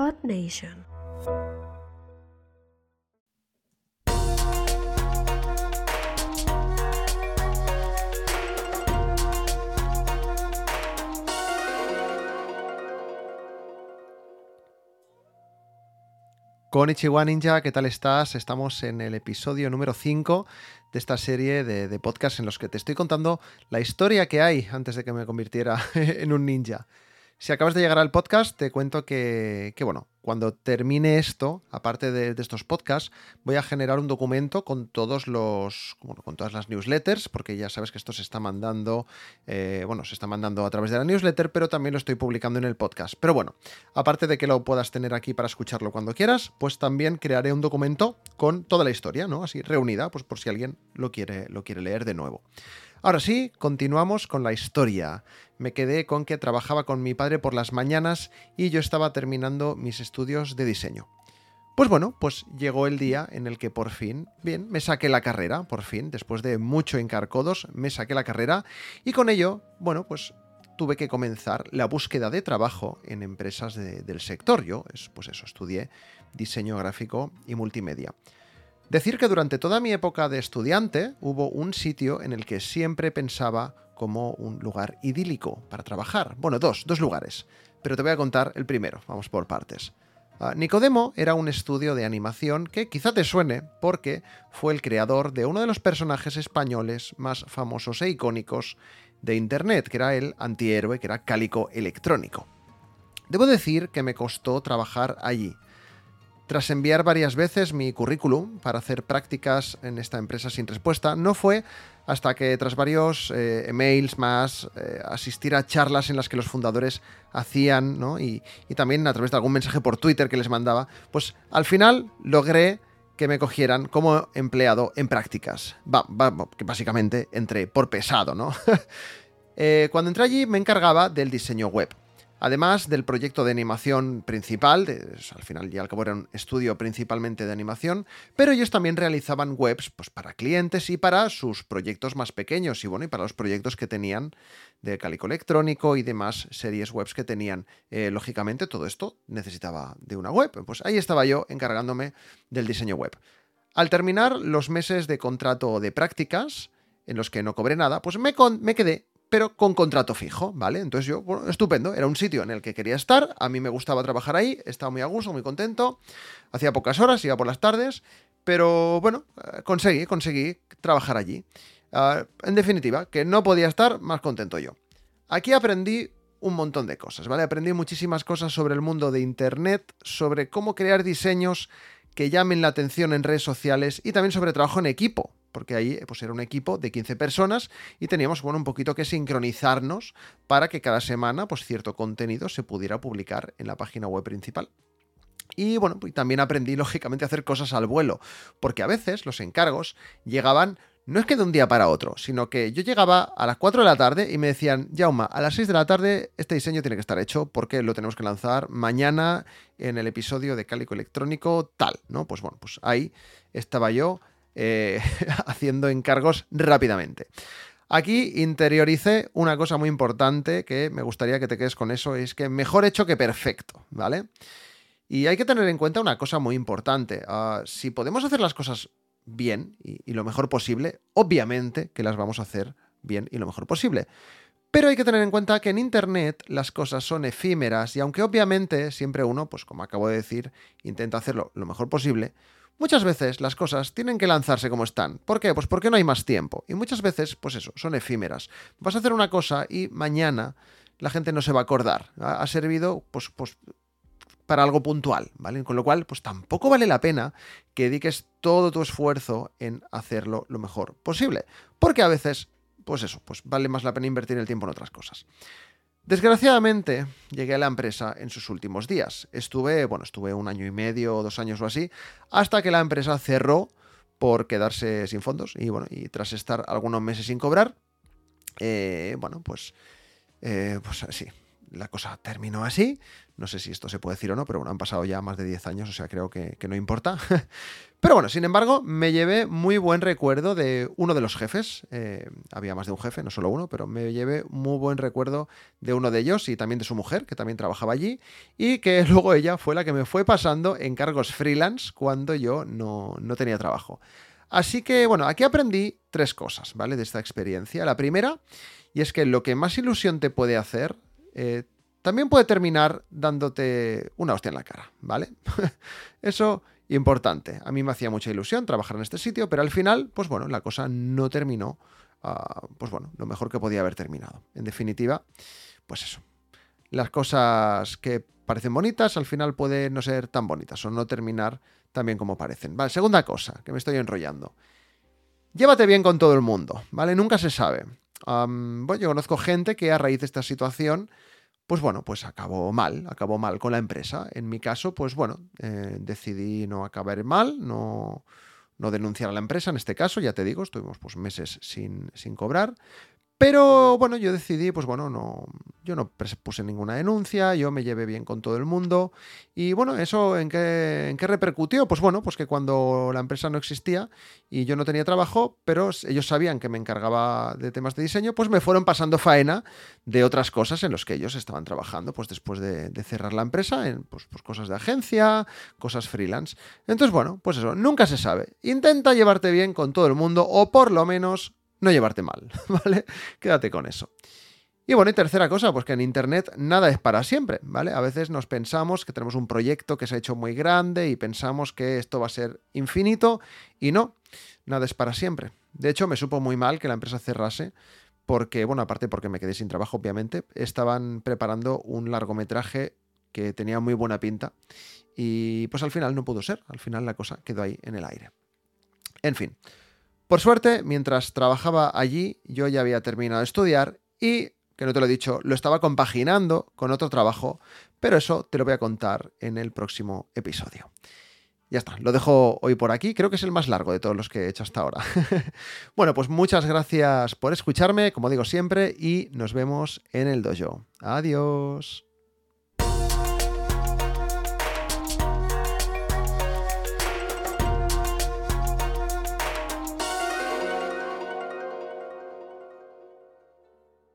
Earth Nation. Ninja, ¿qué tal estás? Estamos en el episodio número 5 de esta serie de, de podcasts en los que te estoy contando la historia que hay antes de que me convirtiera en un ninja. Si acabas de llegar al podcast, te cuento que, que bueno, cuando termine esto, aparte de, estos podcasts, voy a generar un documento con todos los, con todas las newsletters, porque ya sabes que esto se está mandando, eh, bueno, se está mandando a través de la newsletter, pero también lo estoy publicando en el podcast. Pero bueno, aparte de que lo puedas tener aquí para escucharlo cuando quieras, pues también crearé un documento con toda la historia, ¿no? Así reunida, pues por si alguien lo quiere, lo quiere leer de nuevo. Ahora sí, continuamos con la historia. Me quedé con que trabajaba con mi padre por las mañanas y yo estaba terminando mis estudios de diseño. Pues bueno, pues llegó el día en el que por fin, bien, me saqué la carrera, por fin, después de mucho encarcodos, me saqué la carrera y con ello, bueno, pues tuve que comenzar la búsqueda de trabajo en empresas de, del sector. Yo, pues eso, estudié diseño gráfico y multimedia. Decir que durante toda mi época de estudiante hubo un sitio en el que siempre pensaba como un lugar idílico para trabajar. Bueno, dos, dos lugares. Pero te voy a contar el primero, vamos por partes. Uh, Nicodemo era un estudio de animación que quizá te suene porque fue el creador de uno de los personajes españoles más famosos e icónicos de Internet, que era el antihéroe, que era Cálico Electrónico. Debo decir que me costó trabajar allí. Tras enviar varias veces mi currículum para hacer prácticas en esta empresa sin respuesta, no fue hasta que tras varios eh, emails más, eh, asistir a charlas en las que los fundadores hacían, ¿no? y, también a través de algún mensaje por Twitter que les mandaba, pues al final logré que me cogieran como empleado en prácticas. Va, va, que básicamente entré por pesado, ¿no? eh, cuando entré allí me encargaba del diseño web. Además del proyecto de animación principal, al final y al cabo era un estudio principalmente de animación, pero ellos también realizaban webs pues, para clientes y para sus proyectos más pequeños y bueno, y para los proyectos que tenían de Calico Electrónico y demás series webs que tenían. Eh, lógicamente todo esto necesitaba de una web, pues ahí estaba yo encargándome del diseño web. Al terminar los meses de contrato de prácticas, en los que no cobré nada, pues me, me quedé pero con contrato fijo, ¿vale? Entonces yo, bueno, estupendo, era un sitio en el que quería estar, a mí me gustaba trabajar ahí, estaba muy a gusto, muy contento, hacía pocas horas, iba por las tardes, pero bueno, conseguí, conseguí trabajar allí. Uh, en definitiva, que no podía estar más contento yo. Aquí aprendí un montón de cosas, ¿vale? Aprendí muchísimas cosas sobre el mundo de Internet, sobre cómo crear diseños que llamen la atención en redes sociales y también sobre trabajo en equipo, porque ahí pues, era un equipo de 15 personas y teníamos bueno, un poquito que sincronizarnos para que cada semana pues, cierto contenido se pudiera publicar en la página web principal. Y bueno, pues también aprendí lógicamente a hacer cosas al vuelo, porque a veces los encargos llegaban no es que de un día para otro, sino que yo llegaba a las 4 de la tarde y me decían, Jauma, a las 6 de la tarde este diseño tiene que estar hecho porque lo tenemos que lanzar mañana en el episodio de Cálico Electrónico tal, ¿no? Pues bueno, pues ahí estaba yo eh, haciendo encargos rápidamente. Aquí interioricé una cosa muy importante que me gustaría que te quedes con eso, es que mejor hecho que perfecto, ¿vale? Y hay que tener en cuenta una cosa muy importante. Uh, si podemos hacer las cosas bien y, lo mejor posible, obviamente que las vamos a hacer bien y lo mejor posible. Pero hay que tener en cuenta que en Internet las cosas son efímeras y aunque obviamente siempre uno, pues como acabo de decir, intenta hacerlo lo mejor posible, Muchas veces las cosas tienen que lanzarse como están. ¿Por qué? Pues porque no hay más tiempo. Y muchas veces, pues eso, son efímeras. Vas a hacer una cosa y mañana la gente no se va a acordar. Ha, servido, pues, pues para algo puntual, ¿vale? Con lo cual, pues tampoco vale la pena que dediques todo tu esfuerzo en hacerlo lo mejor posible. Porque a veces, pues eso, pues vale más la pena invertir el tiempo en otras cosas. Desgraciadamente, llegué a la empresa en sus últimos días. Estuve, bueno, estuve un año y medio, dos años o así, hasta que la empresa cerró por quedarse sin fondos y bueno, y tras estar algunos meses sin cobrar, eh, bueno, pues, eh, pues así, la cosa terminó así. No sé si esto se puede decir o no, pero bueno, han pasado ya más de 10 años, o sea, creo que, no importa. pero bueno, sin embargo, me llevé muy buen recuerdo de uno de los jefes. Eh, había más de un jefe, no solo uno, pero me llevé muy buen recuerdo de uno de ellos y también de su mujer, que también trabajaba allí, y que luego ella fue la que me fue pasando encargos freelance cuando yo no, no tenía trabajo. Así que, bueno, aquí aprendí tres cosas, ¿vale? De esta experiencia. La primera, y es que lo que más ilusión te puede hacer, eh, también puede terminar dándote una hostia en la cara, ¿vale? Eso, importante. A mí me hacía mucha ilusión trabajar en este sitio, pero al final, pues bueno, la cosa no terminó, ah, pues bueno, lo mejor que podía haber terminado. En definitiva, pues eso. Las cosas que parecen bonitas, al final pueden no ser tan bonitas o no terminar tan bien como parecen. Segunda cosa, que me estoy enrollando. Llévate bien con todo el mundo, ¿vale? Nunca se sabe. Bueno, yo conozco gente que a raíz de esta situación, pues bueno, pues acabó mal, acabó mal con la empresa. En mi caso, pues bueno, eh, decidí no acabar mal, no, no denunciar a la empresa en este caso, ya te digo, estuvimos pues meses sin, sin cobrar, pero bueno, yo decidí, pues bueno, no, yo no puse ninguna denuncia, yo me llevé bien con todo el mundo. Y bueno, ¿eso en qué, en qué repercutió? Pues bueno, pues que cuando la empresa no existía y yo no tenía trabajo, pero ellos sabían que me encargaba de temas de diseño, pues me fueron pasando faena de otras cosas en los que ellos estaban trabajando, pues después de, cerrar la empresa, en pues, pues cosas de agencia, cosas freelance. Entonces, bueno, pues eso, nunca se sabe. Intenta llevarte bien con todo el mundo o por lo menos no llevarte mal, ¿vale? Quédate con eso. Y bueno, y tercera cosa, pues que en Internet nada es para siempre, ¿vale? A veces nos pensamos que tenemos un proyecto que se ha hecho muy grande y pensamos que esto va a ser infinito y no, nada es para siempre. De hecho, me supo muy mal que la empresa cerrase porque, bueno, aparte porque me quedé sin trabajo, obviamente, estaban preparando un largometraje que tenía muy buena pinta y pues al final no pudo ser, al final la cosa quedó ahí en el aire. En fin, por suerte, mientras trabajaba allí, yo ya había terminado de estudiar y, que no te lo he dicho, lo estaba compaginando con otro trabajo, pero eso te lo voy a contar en el próximo episodio. Ya está, lo dejo hoy por aquí, creo que es el más largo de todos los que he hecho hasta ahora. bueno, pues muchas gracias por escucharme, como digo siempre, y nos vemos en el dojo. Adiós.